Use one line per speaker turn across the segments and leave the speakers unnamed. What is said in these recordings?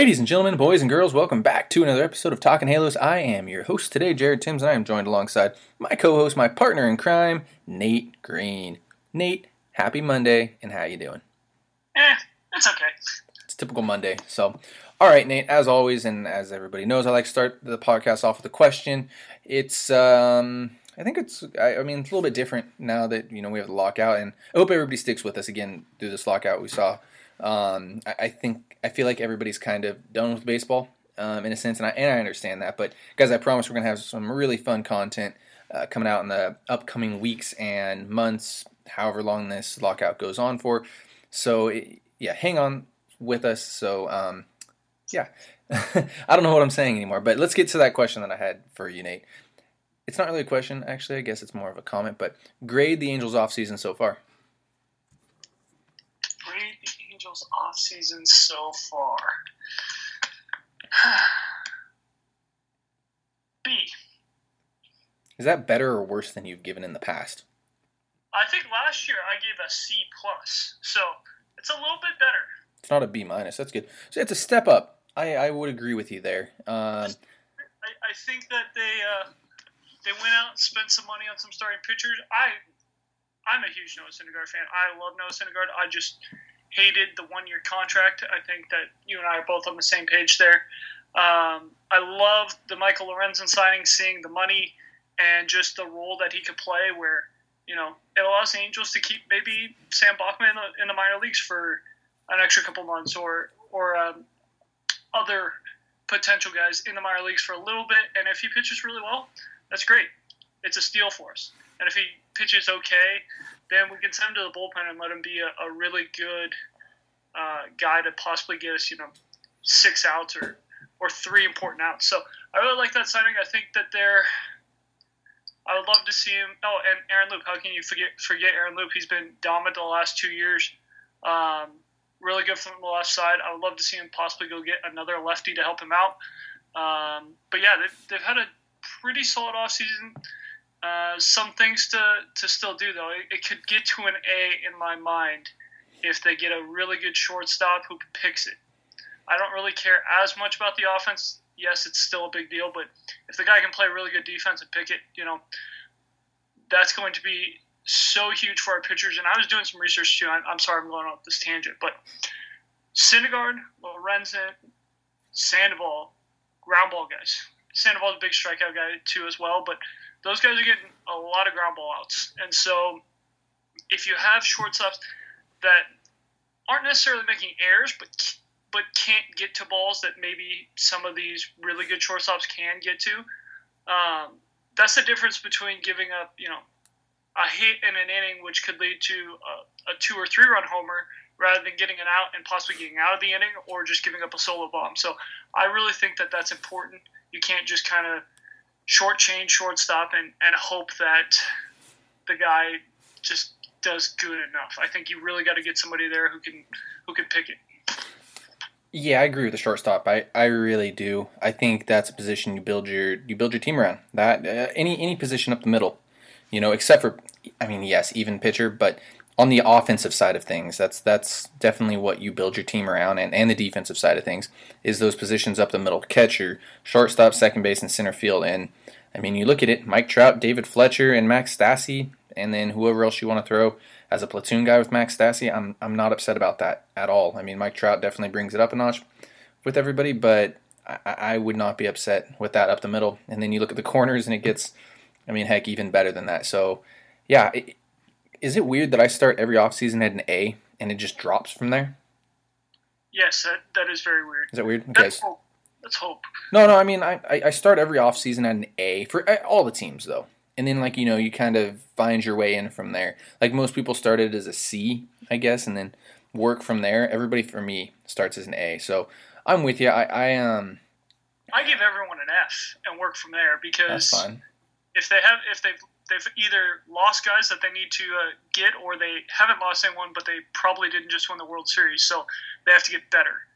Ladies and gentlemen, boys and girls, welcome back to another episode of Talking Halos. I am your host today, Jared Timms, and I am joined alongside my co-host, my partner in crime, Nate Green. Nate, happy Monday, and how you doing?
Eh, it's okay.
It's typical Monday. So, all right, Nate. As always, and as everybody knows, I like to start the podcast off with a question. It's, um, I think it's, I, I mean, it's a little bit different now that you know we have the lockout, and I hope everybody sticks with us again through this lockout. We saw um, I, I, think I feel like everybody's kind of done with baseball um, in a sense, and I and I understand that. But guys, I promise we're gonna have some really fun content uh, coming out in the upcoming weeks and months, however long this lockout goes on for. So it, yeah, hang on with us. So um, yeah, I don't know what I'm saying anymore, but let's get to that question that I had for you, Nate. It's not really a question, actually. I guess it's more of a comment. But grade the Angels off season so far.
Angels off season so far? B.
Is that better or worse than you've given in the past?
I think last year I gave a C plus, so it's a little bit better.
It's not a B minus. That's good. So it's a step up. I, I would agree with you there. Um,
I, I think that they uh, they went out and spent some money on some starting pitchers. I I'm a huge Noah Syndergaard fan. I love Noah Syndergaard. I just hated the one year contract. I think that you and I are both on the same page there. Um, I love the Michael Lorenzen signing, seeing the money and just the role that he could play where, you know, it allows the Angels to keep maybe Sam Bachman in the, in the minor leagues for an extra couple months or, or um, other potential guys in the minor leagues for a little bit. And if he pitches really well, that's great. It's a steal for us. And if he pitches okay, then we can send him to the bullpen and let him be a, a really good uh, guy to possibly get us, you know, six outs or or three important outs. So I really like that signing. I think that they're. I would love to see him. Oh, and Aaron Loup. How can you forget forget Aaron Loup? He's been dominant the last two years. Um, really good from the left side. I would love to see him possibly go get another lefty to help him out. Um, but yeah, they've, they've had a pretty solid offseason. Uh, some things to, to still do though. It, it, could get to an A in my mind if they get a really good shortstop who picks it. I don't really care as much about the offense. Yes, it's still a big deal, but if the guy can play really good defense and pick it, you know, that's going to be so huge for our pitchers. And I was doing some research too. I'm, I'm sorry I'm going off this tangent, but Syndergaard, Lorenzen, Sandoval, ground ball guys. Sandoval's a big strikeout guy too as well, but those guys are getting a lot of ground ball outs. And so if you have shortstops that aren't necessarily making errors, but but can't get to balls that maybe some of these really good shortstops can get to, um, that's the difference between giving up, you know, a hit in an inning, which could lead to a, a two or three run homer, rather than getting an out and possibly getting out of the inning, or just giving up a solo bomb. So I really think that that's important. You can't just kind of short change shortstop and, and hope that the guy just does good enough. I think you really got to get somebody there who can who can pick it.
Yeah, I agree with the shortstop. I, I really do. I think that's a position you build your you build your team around. That uh, any any position up the middle, you know, except for I mean, yes, even pitcher, but on the offensive side of things, that's that's definitely what you build your team around, and, and the defensive side of things is those positions up the middle: catcher, shortstop, second base, and center field. And I mean, you look at it: Mike Trout, David Fletcher, and Max Stassi, and then whoever else you want to throw as a platoon guy with Max Stassi. I'm I'm not upset about that at all. I mean, Mike Trout definitely brings it up a notch with everybody, but I, I would not be upset with that up the middle. And then you look at the corners, and it gets, I mean, heck, even better than that. So, yeah. It, is it weird that I start every offseason at an A and it just drops from there?
Yes, that, that is very weird.
Is that weird? Okay.
Let's hope. Let's hope.
No, no. I mean, I, I start every offseason at an A for all the teams though, and then like you know you kind of find your way in from there. Like most people started as a C, I guess, and then work from there. Everybody for me starts as an A. So I'm with you. I, I um.
I give everyone an F and work from there because if they have if they've they've either lost guys that they need to uh, get, or they haven't lost anyone, but they probably didn't just win the World Series, so they have to get better.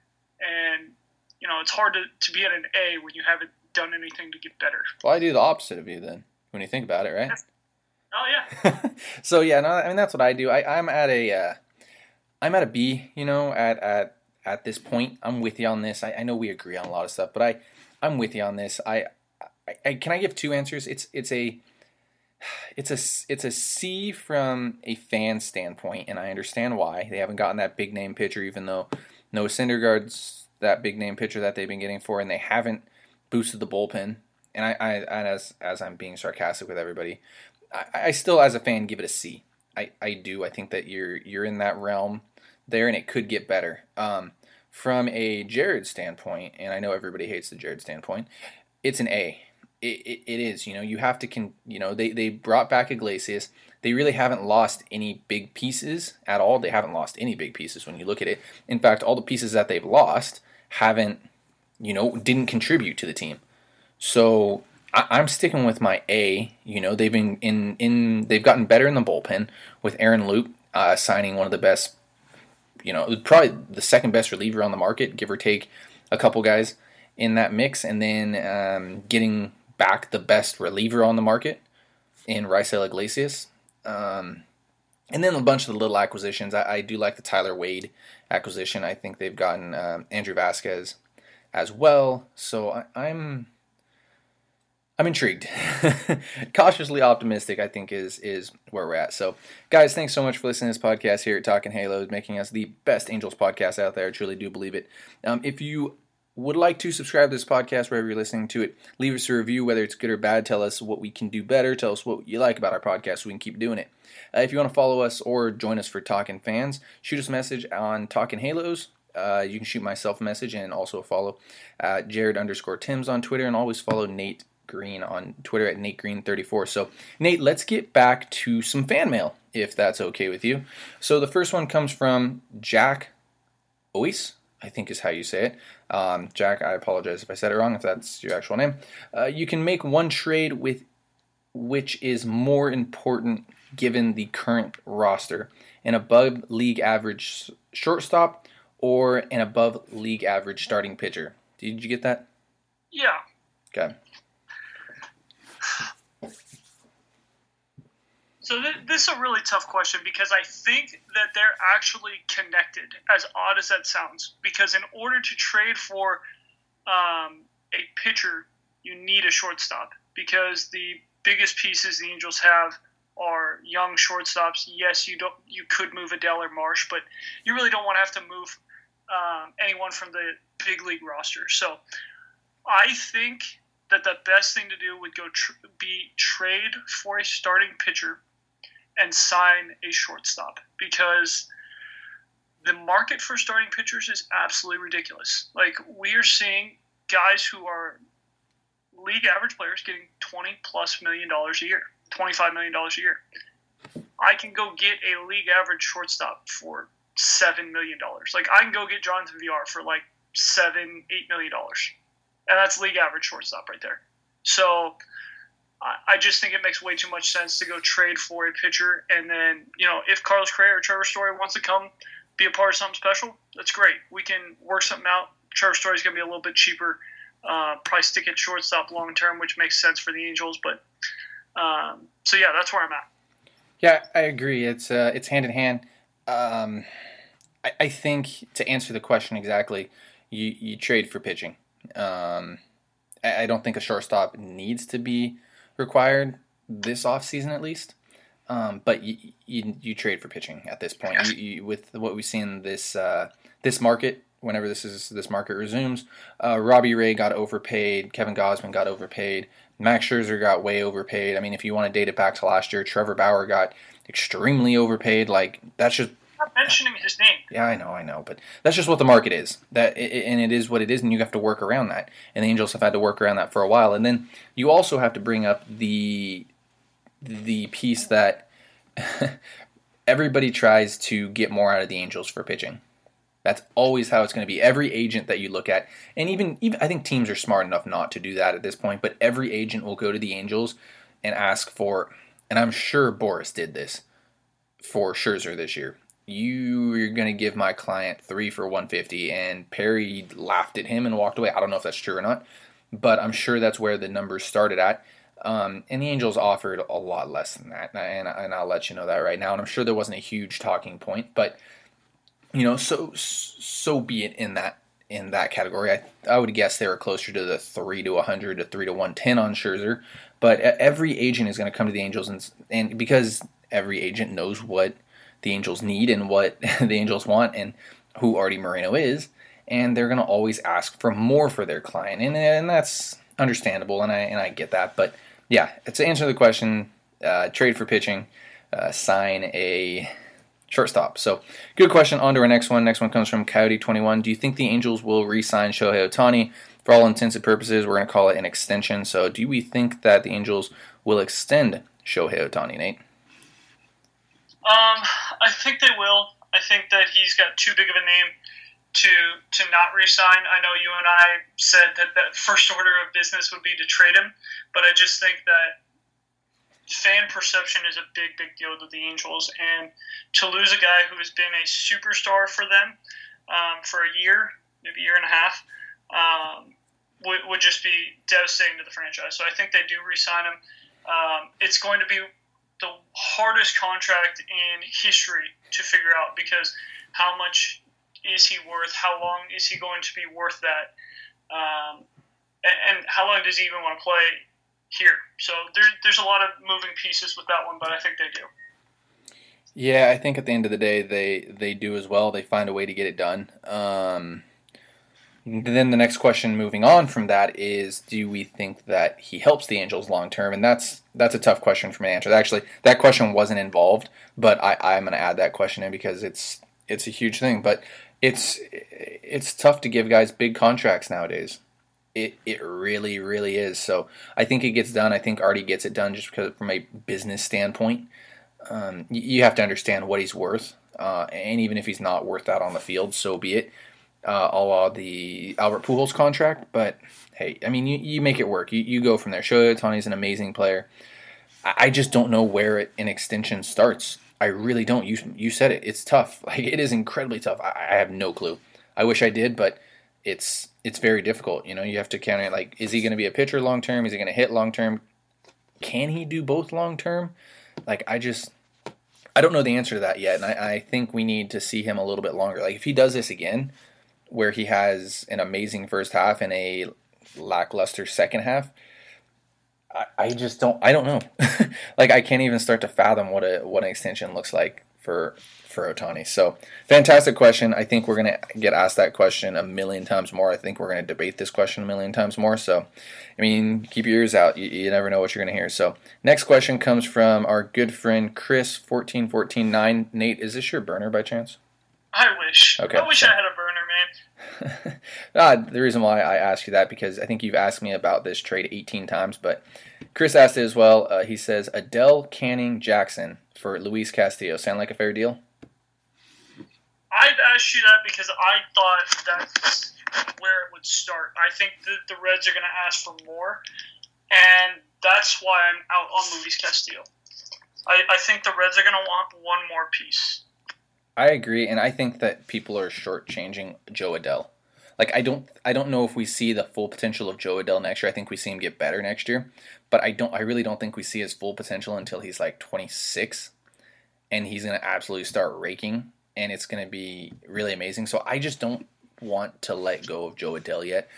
And you know, it's hard to, to be at an A when you haven't done anything to get better.
Well, I do the opposite of you then, when you think about it, right?
Oh yeah.
so yeah, no, I mean that's what I do. I, I'm at a, uh, I'm at a B, you know, at at at this point. I'm with you on this. I, I know we agree on a lot of stuff, but I I'm with you on this. I, I, I can I give two answers. It's it's a it's a it's a C from a fan standpoint, and I understand why they haven't gotten that big name pitcher, even though Noah Syndergaard's that big name pitcher that they've been getting for, and they haven't boosted the bullpen. And I, I and as as I'm being sarcastic with everybody, I, I still as a fan give it a C. I, I do. I think that you're you're in that realm there, and it could get better. Um, from a Jared standpoint, and I know everybody hates the Jared standpoint, it's an A. It, it, it is. You know, you have to con. You know, they they brought back Iglesias. They really haven't lost any big pieces at all. They haven't lost any big pieces when you look at it. In fact, all the pieces that they've lost haven't, you know, didn't contribute to the team. So I, am sticking with my A. You know, they've been in in they've gotten better in the bullpen with Aaron Loup uh, signing one of the best. You know, probably the second best reliever on the market, give or take a couple guys in that mix, and then um, getting back the best reliever on the market in Raisel Iglesias. Um, and then a bunch of the little acquisitions. I, I, do like the Tyler Wade acquisition. I think they've gotten um, Andrew Vasquez as well. So I, I'm I'm intrigued. Cautiously optimistic, I think, is is where we're at. So, guys, thanks so much for listening to this podcast here at Talking Halos, making us the best Angels podcast out there. I truly do believe it. Um, if you would like to subscribe to this podcast wherever you're listening to it, leave us a review, whether it's good or bad. Tell us what we can do better. Tell us what you like about our podcast so we can keep doing it. Uh, if you want to follow us or join us for Talking Fans, shoot us a message on Talking Halos. Uh, you can shoot myself a message and also follow uh, Jared underscore Timms on Twitter and always follow Nate Green on Twitter at Nate Green34. So, Nate, let's get back to some fan mail, if that's okay with you. So, the first one comes from Jack Ois, I think is how you say it. Um, Jack, I apologize if I said it wrong, if that's your actual name. Uh, you can make one trade with which is more important given the current roster an above league average shortstop or an above league average starting pitcher. Did you get that?
Yeah.
Okay.
So th- this is a really tough question because I think that they're actually connected, as odd as that sounds. Because in order to trade for um, a pitcher, you need a shortstop because the biggest pieces the Angels have are young shortstops. Yes, you don't you could move Adell or Marsh, but you really don't want to have to move um, anyone from the big league roster. So I think that the best thing to do would go tr- be trade for a starting pitcher and sign a shortstop because the market for starting pitchers is absolutely ridiculous. Like we are seeing guys who are league average players getting 20 plus million dollars a year, 25 million dollars a year. I can go get a league average shortstop for seven million dollars. Like I can go get Jonathan Villar for like seven, eight million dollars, and that's league average shortstop right there. So I just think it makes way too much sense to go trade for a pitcher, and then you know if Carlos Correa or Trevor Story wants to come be a part of something special, that's great. We can work something out. Trevor Story is going to be a little bit cheaper, uh, probably stick at shortstop long term, which makes sense for the Angels. But um, so yeah, that's where I'm at.
Yeah, I agree. It's uh, it's hand in hand. Um, I, I, think to answer the question exactly, you you trade for pitching. Um, I, I don't think a shortstop needs to be required this offseason at least. Um, but you, you, you trade for pitching at this point. You, you, with what we've seen this uh, this market, whenever this is this market resumes, uh, Robbie Ray got overpaid. Kevin Gausman got overpaid. Max Scherzer got way overpaid. I mean, if you want to date it back to last year, Trevor Bauer got extremely overpaid. Like that's just
not mentioning his name.
Yeah, I know, I know, but that's just what the market is. That and it is what it is, and you have to work around that. And the Angels have had to work around that for a while. And then you also have to bring up the the piece that everybody tries to get more out of the Angels for pitching. That's always how it's going to be. Every agent that you look at, and even even I think teams are smart enough not to do that at this point. But every agent will go to the Angels and ask for, and I'm sure Boras did this for Scherzer this year you're going to give my client three for 150 and perry laughed at him and walked away i don't know if that's true or not but i'm sure that's where the numbers started at um, and the angels offered a lot less than that and, and i'll let you know that right now and i'm sure there wasn't a huge talking point but you know, so so be it in that in that category. I I would guess they were closer to the three to 100 to three to 110 on Scherzer. But every agent is going to come to the Angels and and because every agent knows what the Angels need and what the Angels want and who Artie Moreno is, and they're going to always ask for more for their client, and and that's understandable, and I and I get that. But yeah, to answer the question, uh, trade for pitching, uh, sign a shortstop. So good question. On to our next one. Next one comes from Coyote21. Do you think the Angels will re-sign Shohei Ohtani? For all intents and purposes, we're going to call it an extension. So do we think that the Angels will extend Shohei Ohtani, Nate?
Um, I think they will. I think that he's got too big of a name to to not resign. I know you and I said that that first order of business would be to trade him, but I just think that fan perception is a big, big deal to the Angels, and to lose a guy who has been a superstar for them um, for a year, maybe a year and a half, um, would, would just be devastating to the franchise. So I think they do resign him. Um, it's going to be the hardest contract in history to figure out because how much is he worth? How long is he going to be worth that? Um, and, and, how long does he even want to play here? So there's there's a lot of moving pieces with that one, but I think they do.
Yeah, I think at the end of the day, they they do as well. They find a way to get it done. Um, then the next question, moving on from that, is: Do we think that he helps the Angels long term? And that's that's a tough question for me to answer. Actually, that question wasn't involved, but I, I'm going to add that question in because it's it's a huge thing. But it's it's tough to give guys big contracts nowadays. It it really really is. So I think it gets done. I think Artie gets it done just because from a business standpoint. Um, you have to understand what he's worth, uh, and even if he's not worth that on the field, so be it uh, a la the Albert Pujols contract. But hey, I mean, you, you make it work. You, you go from there. Shohei Ohtani's an amazing player. I, I just don't know where it, an extension starts. I really don't. You you said it. It's tough. Like it is incredibly tough. I, I have no clue. I wish I did, but it's it's very difficult. You know, you have to count it. Like, is he going to be a pitcher long term? Is he going to hit long term? Can he do both long term? Like, I just I don't know the answer to that yet, and I, I think we need to see him a little bit longer. Like, if he does this again, where he has an amazing first half and a lackluster second half. I, I just don't I don't know. like I can't even start to fathom what a what an extension looks like for for Ohtani. So fantastic question. I think we're gonna get asked that question a million times more. I think we're gonna debate this question a million times more. So I mean, keep your ears out. You, you never know what you're gonna hear. So next question comes from our good friend Chris fourteen fourteen nine. Nate, is this your burner by chance?
I wish. Okay. I wish I had a burner,
ah, the reason why I ask you that because I think you've asked me about this trade 18 times, but Chris asked it as well. Uh, he says Adell Canning Jackson for Luis Castillo. Sound like a fair deal?
I'd asked you that because I thought that's where it would start. I think that the Reds are going to ask for more, and that's why I'm out on Luis Castillo. I, I think the Reds are going to want one more piece.
I agree, and I think that people are shortchanging Jo Adell. Like I don't, I don't know if we see the full potential of Jo Adell next year. I think we see him get better next year, but I don't, I really don't think we see his full potential until he's like 26, and he's gonna absolutely start raking, and it's gonna be really amazing. So I just don't want to let go of Jo Adell yet,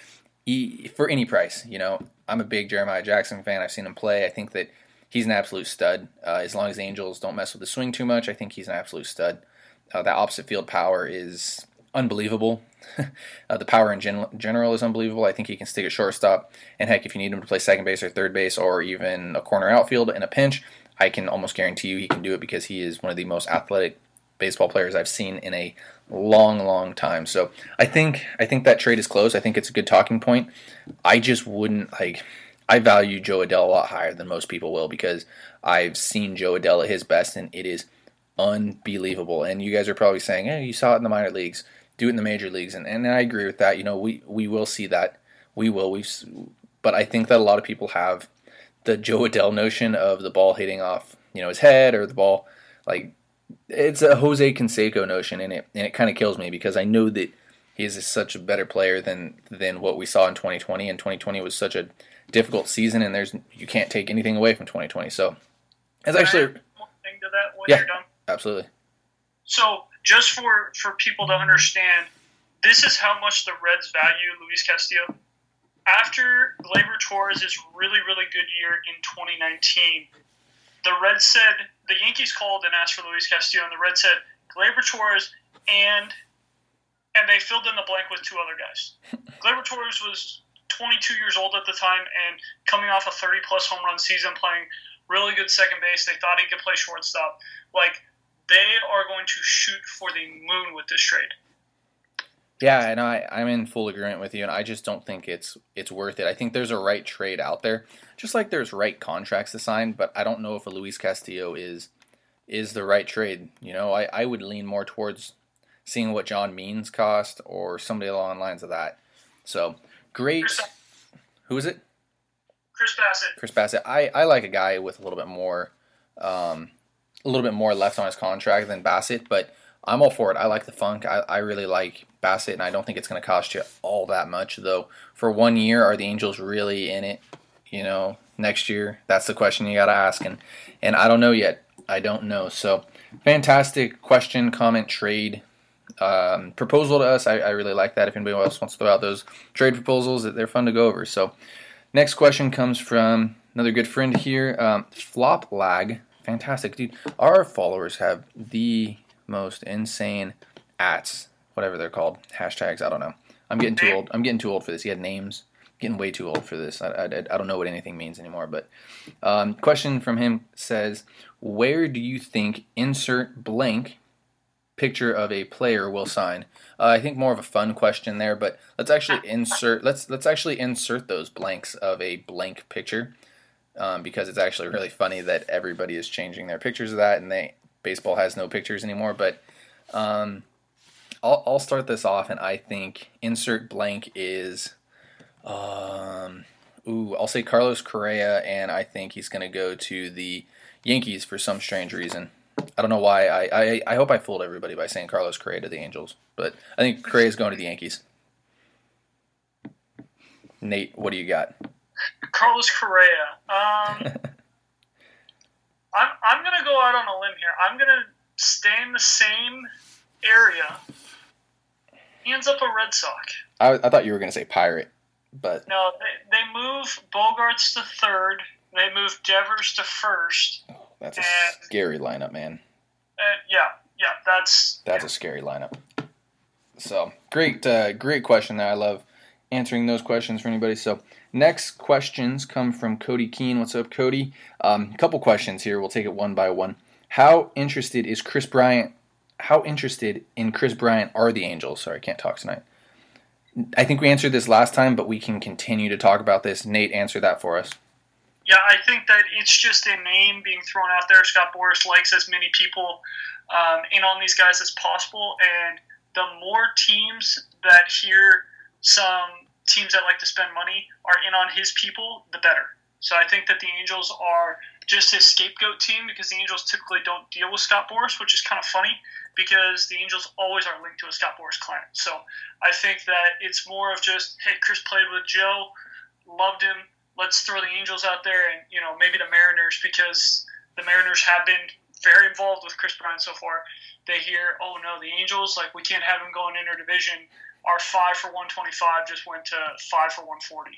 he, for any price. You know, I'm a big Jeremiah Jackson fan. I've seen him play. I think that he's an absolute stud. Uh, as long as the Angels don't mess with the swing too much, I think he's an absolute stud. Uh, that opposite field power is unbelievable. uh, the power in gen- general is unbelievable. I think he can stick at shortstop. And heck, if you need him to play second base or third base or even a corner outfield in a pinch, I can almost guarantee you he can do it because he is one of the most athletic baseball players I've seen in a long, long time. So I think I think that trade is closed. I think it's a good talking point. I just wouldn't like. I value Jo Adell a lot higher than most people will because I've seen Jo Adell at his best, and it is unbelievable. And you guys are probably saying, "Hey, you saw it in the minor leagues, do it in the major leagues," and and I agree with that. You know, we we will see that. We will. We, but I think that a lot of people have the Jo Adell notion of the ball hitting off, you know, his head or the ball like it's a Jose Canseco notion in it, and it kind of kills me because I know that he is such a better player than than what we saw in 2020, and 2020 was such a difficult season, and there's you can't take anything away from 2020. So it's actually
thing to that when yeah. you're done
Absolutely.
So just for for people to understand, this is how much the Reds value Luis Castillo. After Gleyber Torres' really really good year in 2019, the Reds said the Yankees called and asked for Luis Castillo, and the Reds said Gleyber Torres and and they filled in the blank with two other guys. Gleyber Torres was 22 years old at the time and coming off a 30 plus home run season, playing really good second base. They thought he could play shortstop. Like they are going to shoot for the moon with this trade.
Yeah, and I I'm in full agreement with you, and I just don't think it's it's worth it. I think there's a right trade out there, just like there's right contracts to sign, but I don't know if a Luis Castillo is is the right trade. You know, I, I would lean more towards seeing what John Means cost or somebody along the lines of that. So great. Who is it?
Chris Bassitt.
Chris Bassitt. I, I like a guy with a little bit more, um, a little bit more left on his contract than Bassitt, but I'm all for it. I like the funk. I, I really like Bassitt, and I don't think it's going to cost you all that much, though. For one year, are the Angels really in it? You know, next year, that's the question you got to ask, and and I don't know yet. I don't know. So, fantastic question, comment, trade. Um, proposal to us. I, I really like that. If anybody else wants to throw out those trade proposals, they're fun to go over. So, next question comes from another good friend here, um, Flop Lag. Fantastic, dude. Our followers have the most insane ats, whatever they're called, hashtags. I don't know. I'm getting too old. I'm getting too old for this. He had names. Getting way too old for this. I, I, I don't know what anything means anymore. But um, question from him says, "Where do you think insert blank picture of a player will sign?" Uh, I think more of a fun question there, but let's actually insert. Let's let's actually insert those blanks of a blank picture. Um, because it's actually really funny that everybody is changing their pictures of that, and they baseball has no pictures anymore. But um, I'll, I'll start this off, and I think insert blank is, um, ooh, I'll say Carlos Correa, and I think he's going to go to the Yankees for some strange reason. I don't know why. I, I, I hope I fooled everybody by saying Carlos Correa to the Angels, but I think Correa is going to the Yankees. Nate, what do you got?
Carlos Correa. Um, I'm, I'm going to go out on a limb here. I'm going to stay in the same area. He ends up a Red Sox.
I, I thought you were going to say Pirate, but
No, they, they move Bogaerts to third. They move Devers to first.
that's a
And-
scary lineup, man.
Uh, yeah, yeah, that's
That's a scary lineup. So great, uh, great question there. I love answering those questions for anybody. So next questions come from Cody Keene. What's up, Cody? Um, a couple questions here. We'll take it one by one. How interested is Kris Bryant? How interested in Kris Bryant are the Angels? Sorry, I can't talk tonight. I think we answered this last time, but we can continue to talk about this. Nate, answer that for us.
Yeah, I think that it's just a name being thrown out there. Scott Boras likes as many people um, in on these guys as possible, and the more teams that hear some teams that like to spend money are in on his people, the better. So I think that the Angels are just his scapegoat team because the Angels typically don't deal with Scott Boras, which is kind of funny because the Angels always are linked to a Scott Boras client. So I think that it's more of just, hey, Kris played with Joe, loved him. Let's throw the Angels out there and, you know, maybe the Mariners because the Mariners have been very involved with Kris Bryant so far. They hear, oh no, the Angels, like we can't have him going interdivision. Our five for 125 just went to five for 140.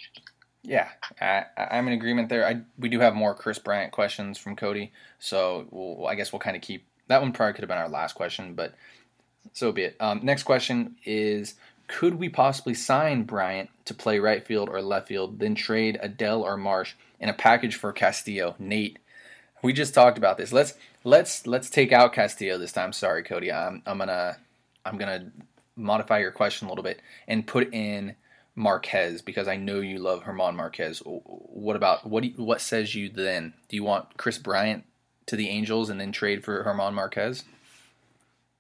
Yeah, I, I'm in agreement there. I we do have more Kris Bryant questions from Cody, so we'll, I guess we'll kind of keep that one. Probably could have been our last question, but so be it. Um, next question is: Could we possibly sign Bryant to play right field or left field, then trade Adell or Marsh in a package for Castillo? Nate, we just talked about this. Let's let's let's take out Castillo this time. Sorry, Cody. I'm I'm gonna I'm gonna modify your question a little bit and put in Marquez because I know you love Herman Marquez. What about what? You, what says you then? Do you want Kris Bryant to the Angels and then trade for Herman Marquez?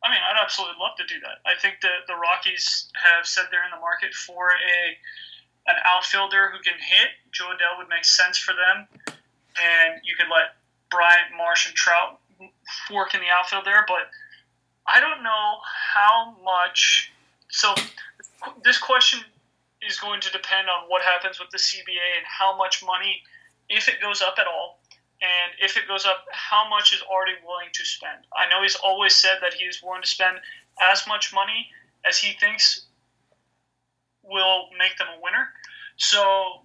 I mean, I'd absolutely love to do that. I think that the Rockies have said they're in the market for a an outfielder who can hit. Jo Adell would make sense for them, and you could let Bryant, Marsh, and Trout work in the outfield there. But I don't know how much. So this question is going to depend on what happens with the CBA and how much money, if it goes up at all, And if it goes up, how much is Artie willing to spend? I know he's always said that he is willing to spend as much money as he thinks will make them a winner. So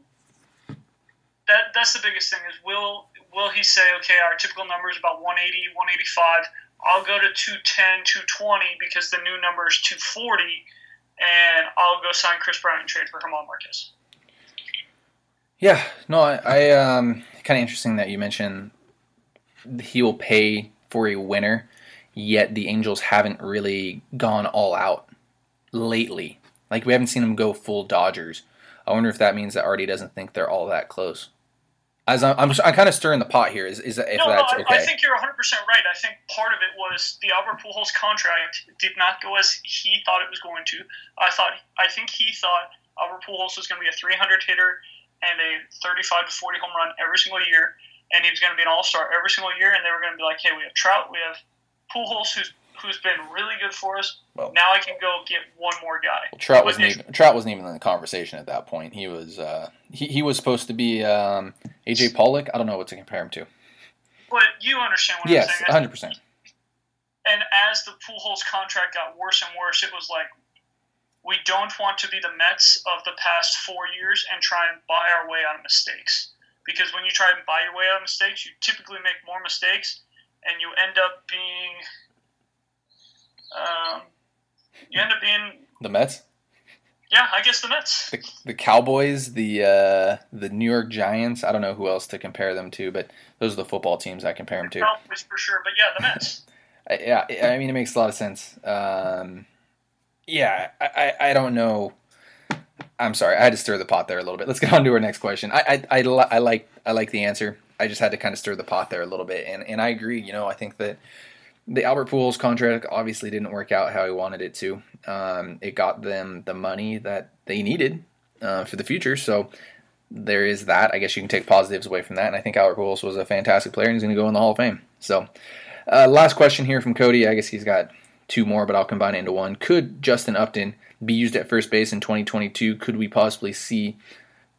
that that's the biggest thing is will will he say okay our typical number is about 180 185 I'll go to 210 220 because the new number is 240 and I'll go sign Kris Bryant and trade for German Marquez.
Yeah, no, I, I um, kind of interesting that you mentioned he will pay for a winner, yet the Angels haven't really gone all out lately. Like we haven't seen them go full Dodgers. I wonder if that means that Artie doesn't think they're all that close. As I'm, I'm, I'm kind of stirring the pot here. Is, is if
no,
that's
no,
okay?
I think you're 100 percent right. I think part of it was the Albert Pujols contract did not go as he thought it was going to. I thought, I think he thought Albert Pujols was going to be a 300 hitter and a 35 to 40 home run every single year, and he was going to be an All Star every single year. And they were going to be like, hey, we have Trout, we have Pujols, who's who's been really good for us.
Well-
now I can go get one more guy.
Well, Trout wasn't even Trout wasn't even in the conversation at that point. He was uh, he, he was supposed to be um, AJ Pollock. I don't know what to compare him to.
But you understand what
Yes,
I'm saying.
Yes, 100. percent
and as the Pujols contract got worse and worse, it was like we don't want to be the Mets of the past four years and try and buy our way out of mistakes. Because when you try and buy your way out of mistakes, you typically make more mistakes, and you end up being, um, you end up being,
The Mets,
yeah, I guess the Mets.
the, the Cowboys, the uh, the New York Giants. I don't know who else to compare them to, but those are the football teams I compare them to.
Cowboys for sure, but yeah, the Mets.
I, yeah, I mean it makes a lot of sense. Um, yeah, I, I, I don't know. I'm sorry, I had to stir the pot there a little bit. Let's get on to our next question. I I, I, li- I like I like the answer. I just had to kind of stir the pot there a little bit, and and I agree. You know, I think that the Albert Pujols contract obviously didn't work out how he wanted it to. Um, it got them the money that they needed uh, for the future, so there is that. I guess you can take positives away from that, and I think Albert Pujols was a fantastic player, and he's going to go in the Hall of Fame. So. Uh, last question here from Cody. I guess he's got two more, but I'll combine it into one. Could Justin Upton be used at first base in 2022? Could we possibly see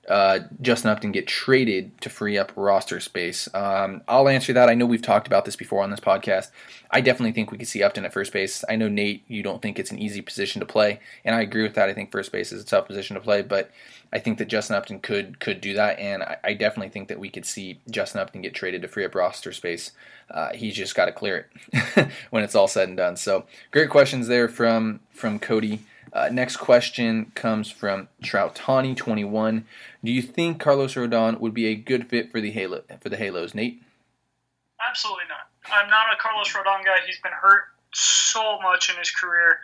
uh, Justin Upton get traded to free up roster space? Um, I'll answer that. I know we've talked about this before on this podcast. I definitely think we could see Upton at first base. I know Nate, you don't think it's an easy position to play, and I agree with that. I think first base is a tough position to play, but I think that Justin Upton could could do that, and I, I definitely think that we could see Justin Upton get traded to free up roster space. Uh, he's just got to clear it when it's all said and done. So great questions there from from Cody. Uh, next question comes from Troutani twenty one. Do you think Carlos Rodon would be a good fit for the Halo for the Halos, Nate?
Absolutely not. I'm not a Carlos Rodon guy. He's been hurt so much in his career.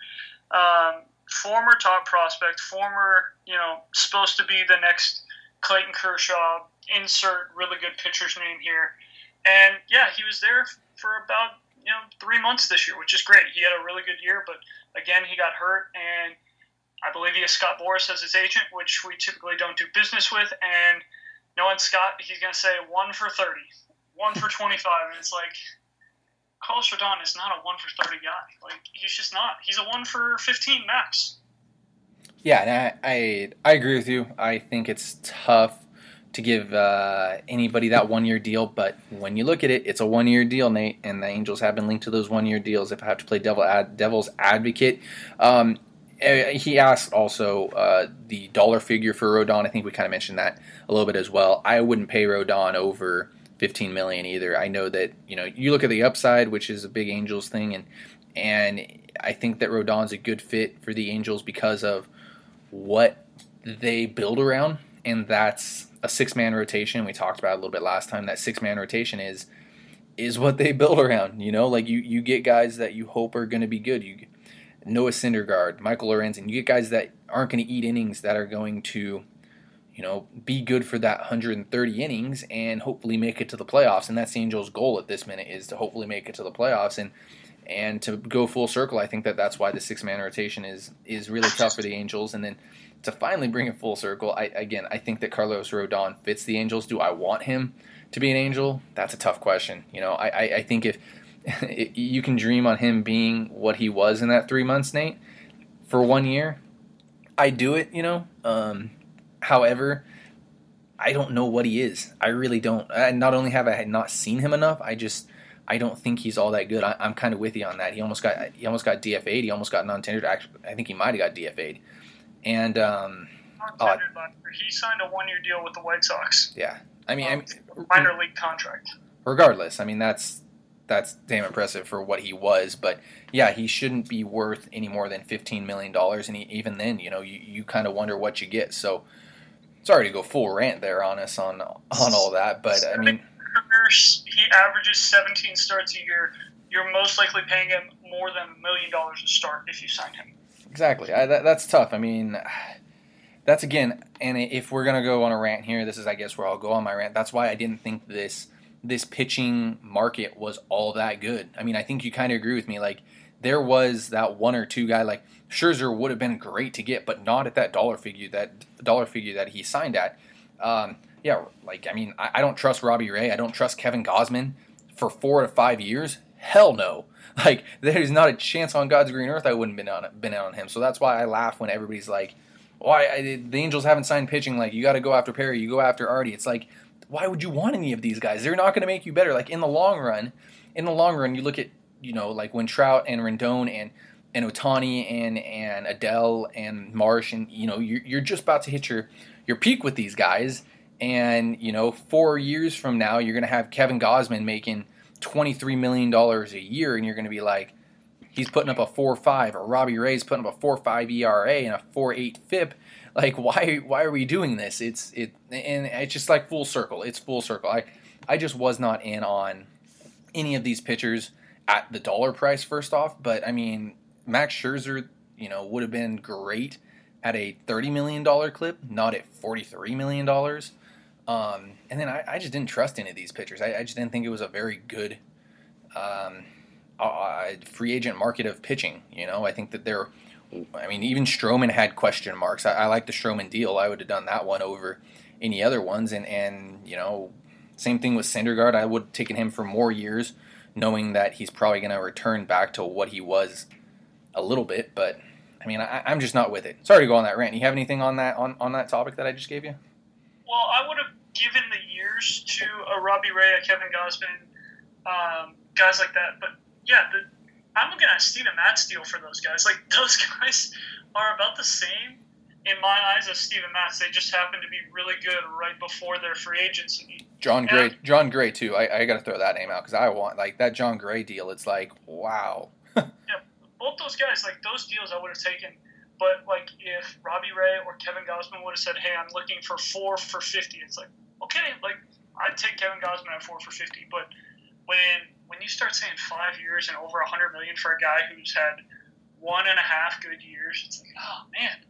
Um, former top prospect, former, you know, supposed to be the next Clayton Kershaw. Insert really good pitcher's name here. And yeah, he was there for about you know three months this year, which is great. He had a really good year, but again, he got hurt, and I believe he has Scott Boras as his agent, which we typically don't do business with. And knowing Scott, he's going to say one for thirty, one for twenty-five, and it's like Carlos Rodon is not a one for thirty guy. Like he's just not. He's a one for fifteen max.
Yeah, I, I I agree with you. I think it's tough to give uh, anybody that one year deal, but when you look at it, it's a one year deal, Nate, and the Angels have been linked to those one year deals. If I have to play devil ad, devil's advocate, um, eh, he asked also uh, the dollar figure for Rodon. I think we kind of mentioned that a little bit as well. I wouldn't pay Rodon over 15 million either. I know that you know you look at the upside, which is a big Angels thing, and and I think that Rodon's a good fit for the Angels because of what they build around, and that's a six man rotation. We talked about a little bit last time. That six man rotation is is what they build around. You know, like you you get guys that you hope are going to be good. You Noah Syndergaard, Michael Lorenzen. You get guys that aren't going to eat innings that are going to you know be good for that 130 innings and hopefully make it to the playoffs. And that's Angels' goal at this minute is to hopefully make it to the playoffs and. And to go full circle, I think that that's why the six man rotation is is really tough for the Angels. And then to finally bring it full circle, I again I think that Carlos Rodon fits the Angels. Do I want him to be an Angel? That's a tough question. You know, I I, I think if you can dream on him being what he was in that three months, Nate, for one year, I do it. You know, um, however. I don't know what he is. I really don't. I not only have I not seen him enough, I just I don't think he's all that good. I, am kind of with you on that. He almost got he almost got DFA'd. He almost got non-tendered. Actually, I think he might have got DFA'd. And um,
oh, he signed a one-year deal with the White Sox.
Yeah, I mean, um, I
mean minor league contract.
Regardless, I mean that's that's damn impressive for what he was. But yeah, he shouldn't be worth any more than fifteen million dollars. And he, even then, you know, you, you kind of wonder what you get. So sorry to go full rant there on us on on all that, but I mean,
he averages 17 starts a year. You're most likely paying him more than a million dollars a start if you sign him.
Exactly. I, that, that's tough. I mean, that's again, and if we're gonna go on a rant here, this is I guess where I'll go on my rant. That's why I didn't think this this pitching market was all that good. I mean, I think you kind of agree with me. Like there was that one or two guy like Scherzer would have been great to get, but not at that dollar figure that dollar figure that he signed at. Um, yeah, like I mean, I, I, don't trust Robbie Ray. I don't trust Kevin Gausman for four to five years. Hell no. Like there's not a chance on God's green earth I wouldn't been on been on him. So that's why I laugh when everybody's like, "Why the Angels haven't signed pitching? Like you got to go after Perry, you go after Artie." It's like, why would you want any of these guys? They're not going to make you better. Like in the long run, in the long run, you look at you know like when Trout and Rendon and and Ohtani and and Adell and Marsh and you know you're, you're just about to hit your your peak with these guys and you know four years from now you're going to have Kevin Gausman making twenty three million dollars a year and you're going to be like he's putting up a four five or Robbie Ray's putting up a four five ERA and a four eight FIP like why why are we doing this? It's it and it's just like full circle. It's full circle. I I just was not in on any of these pitchers at the dollar price first off but I mean Max Scherzer, you know, would have been great at a $30 million clip, not at $43 million. Um, and then I, I, just didn't trust any of these pitchers. I, I, just didn't think it was a very good um, uh, free agent market of pitching. You know, I think that they're, I mean, even Stroman had question marks. I, I like the Stroman deal. I would have done that one over any other ones. And, and you know, same thing with Syndergaard. I would have taken him for more years, knowing that he's probably going to return back to what he was a little bit, but I mean, I, am just not with it. Sorry to go on that rant. You have anything on that on, on that topic that I just gave you?
Well, I would have given the years to a Robbie Ray, a Kevin Gausman, um, guys like that. But yeah, the, I'm looking at Steven Matz deal for those guys. Like those guys are about the same in my eyes as Steven Matz. They just happen to be really good right before their free agency.
Jon Gray, Jon Gray too. I, I got to throw that name out because I want like that Jon Gray deal. It's like wow.
yeah, both those guys, like those deals, I would have taken. But like if Robbie Ray or Kevin Gausman would have said, "Hey, I'm looking for four for 50," it's like, okay, like I'd take Kevin Gausman at four for 50. But when when you start saying five years and over a hundred million for a guy who's had one and a half good years, it's like, oh man,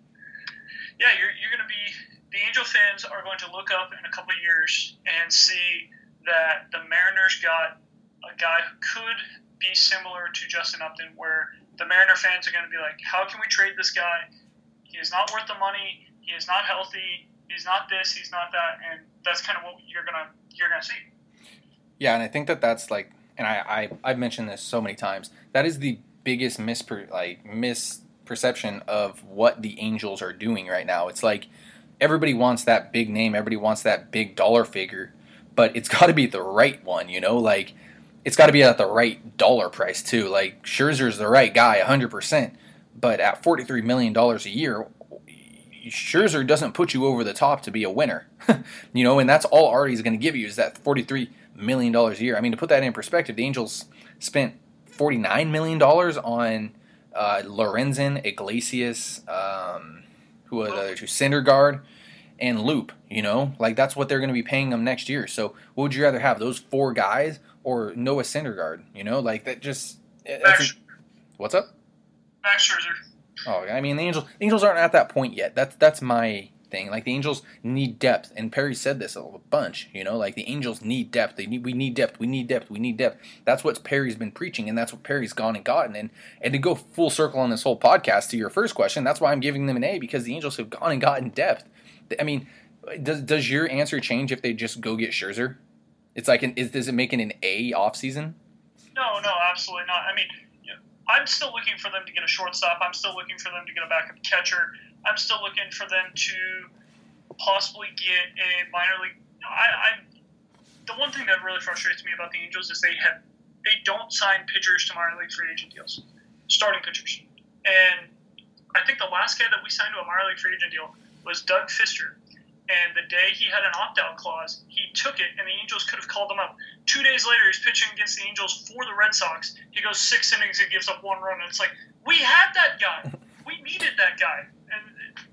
yeah, you're you're gonna be the Angel fans are going to look up in a couple years and see that the Mariners got a guy who could be similar to Justin Upton, where the Mariner fans are going to be like, how can we trade this guy? He is not worth the money. He is not healthy. He's not this. He's not that. And that's kind of what you're gonna you're gonna see.
Yeah, and I think that that's like, and I, I I've mentioned this so many times. That is the biggest mispre like misperception of what the Angels are doing right now. It's like everybody wants that big name. Everybody wants that big dollar figure, but it's got to be the right one. You know, like it's got to be at the right dollar price too. Like Scherzer's the right guy, 100%, but at 43 million dollars a year, Scherzer doesn't put you over the top to be a winner. you know, and that's all Artie's going to give you is that 43 million dollars a year. I mean, to put that in perspective, the Angels spent 49 million dollars on uh, Lorenzen, Iglesias, um, who are the other two, Syndergaard and Loup. You know, like that's what they're going to be paying them next year. So, what would you rather have? Those four guys or Noah Syndergaard. You know, like that just. Eh, eh, Max, what's up?
Max Scherzer.
Oh, I mean the Angels. The Angels aren't at that point yet. That's that's my thing. Like the Angels need depth, and Perry said this a bunch. You know, like the Angels need depth. They need we need depth. We need depth. We need depth. That's what Perry's been preaching, and that's what Perry's gone and gotten. And and to go full circle on this whole podcast to your first question, that's why I'm giving them an A because the Angels have gone and gotten depth. I mean, does does your answer change if they just go get Scherzer? It's like, an, is, does it make it an A off season?
No, no, absolutely not. I mean, I'm still looking for them to get a shortstop. I'm still looking for them to get a backup catcher. I'm still looking for them to possibly get a minor league. I, I the one thing that really frustrates me about the Angels is they have they don't sign pitchers to minor league free agent deals, starting pitchers. And I think the last guy that we signed to a minor league free agent deal was Doug Fister. And the day he had an opt out clause, he took it, and the Angels could have called him up. Two days later, he's pitching against the Angels for the Red Sox. He goes six innings and gives up one run. And it's like, we had that guy. We needed that guy. And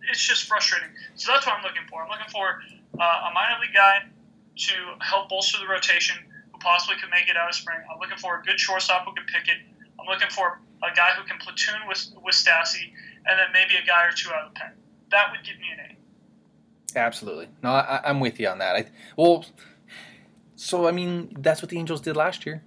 it's just frustrating. So that's what I'm looking for. I'm looking for uh, a minor league guy to help bolster the rotation who possibly could make it out of spring. I'm looking for a good shortstop who can pick it. I'm looking for a guy who can platoon with, with Stassi, and then maybe a guy or two out of the pen. That would give me an A.
Absolutely. No, I, am with you on that. I, well, so I mean, that's what the Angels did last year.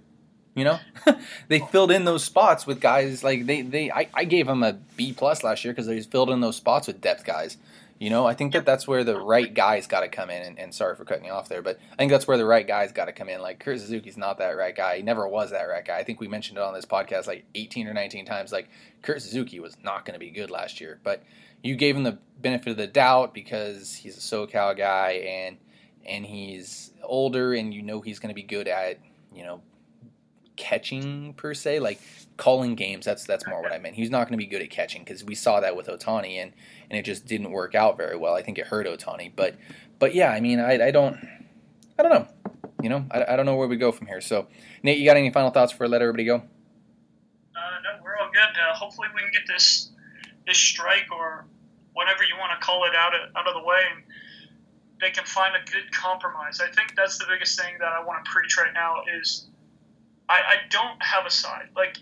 You know, they filled in those spots with guys like they they. I, I gave them a B plus last year because they filled in those spots with depth guys. You know, I think that that's where the right guys got to come in. And, and, sorry for cutting you off there, but I think that's where the right guys got to come in. Like Kurt Suzuki's not that right guy. He never was that right guy. I think we mentioned it on this podcast like 18 or 19 times. Like Kurt Suzuki was not going to be good last year, but you gave him the benefit of the doubt because he's a SoCal guy and and he's older and you know he's going to be good at you know catching per se, like calling games. That's that's more what I meant. He's not going to be good at catching because we saw that with Ohtani and and it just didn't work out very well. I think it hurt Ohtani but but yeah, I mean, I, I don't I don't know. You know, I, I don't know where we go from here. So, Nate, you got any final thoughts before I let everybody go?
Uh, no, we're all good. Uh, hopefully, we can get this this strike or whatever you want to call it out of, out of the way, and they can find a good compromise. I think that's the biggest thing that I want to preach right now is I, I don't have a side. Like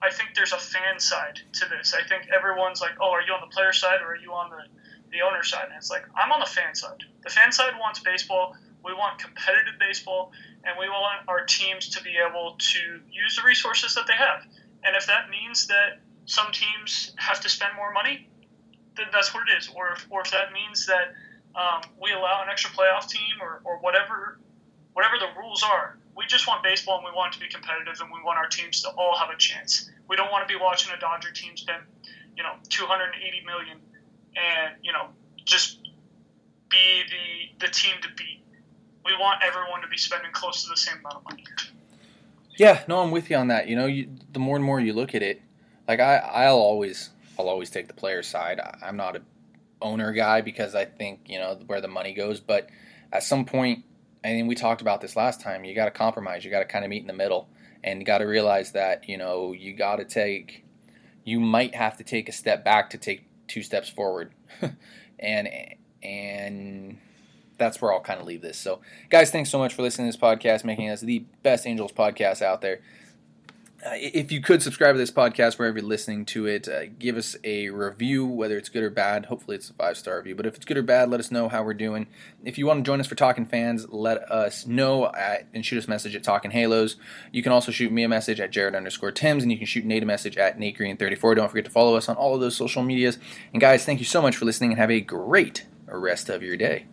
I think there's a fan side to this. I think everyone's like, oh, are you on the player side or are you on the, the owner side? And it's like, I'm on the fan side. The fan side wants baseball. We want competitive baseball, and we want our teams to be able to use the resources that they have. And if that means that some teams have to spend more money, then that's what it is. Or if, or if that means that um, we allow an extra playoff team or, or whatever whatever the rules are, we just want baseball and we want it to be competitive and we want our teams to all have a chance. We don't want to be watching a Dodger team spend, you know, 280 million and, you know, just be the the team to beat. We want everyone to be spending close to the same amount of money.
Yeah, no, I'm with you on that. You know, you, the more and more you look at it, like I, I'll always, I'll always take the player side. I'm not a owner guy because I think you know where the money goes, but at some point I mean, we talked about this last time. You got to compromise. You got to kind of meet in the middle, and you got to realize that you know you got to take. You might have to take a step back to take two steps forward, and and that's where I'll kind of leave this. So, guys, thanks so much for listening to this podcast, making us the best Angels podcast out there. Uh, if you could subscribe to this podcast wherever you're listening to it, uh, give us a review, whether it's good or bad. Hopefully, it's a five star review. But if it's good or bad, let us know how we're doing. If you want to join us for Talking Fans, let us know at, and shoot us a message at Talking Halos. You can also shoot me a message at Jared underscore Timms, and you can shoot Nate a message at Nate Green 34. Don't forget to follow us on all of those social medias. And guys, thank you so much for listening, and have a great rest of your day.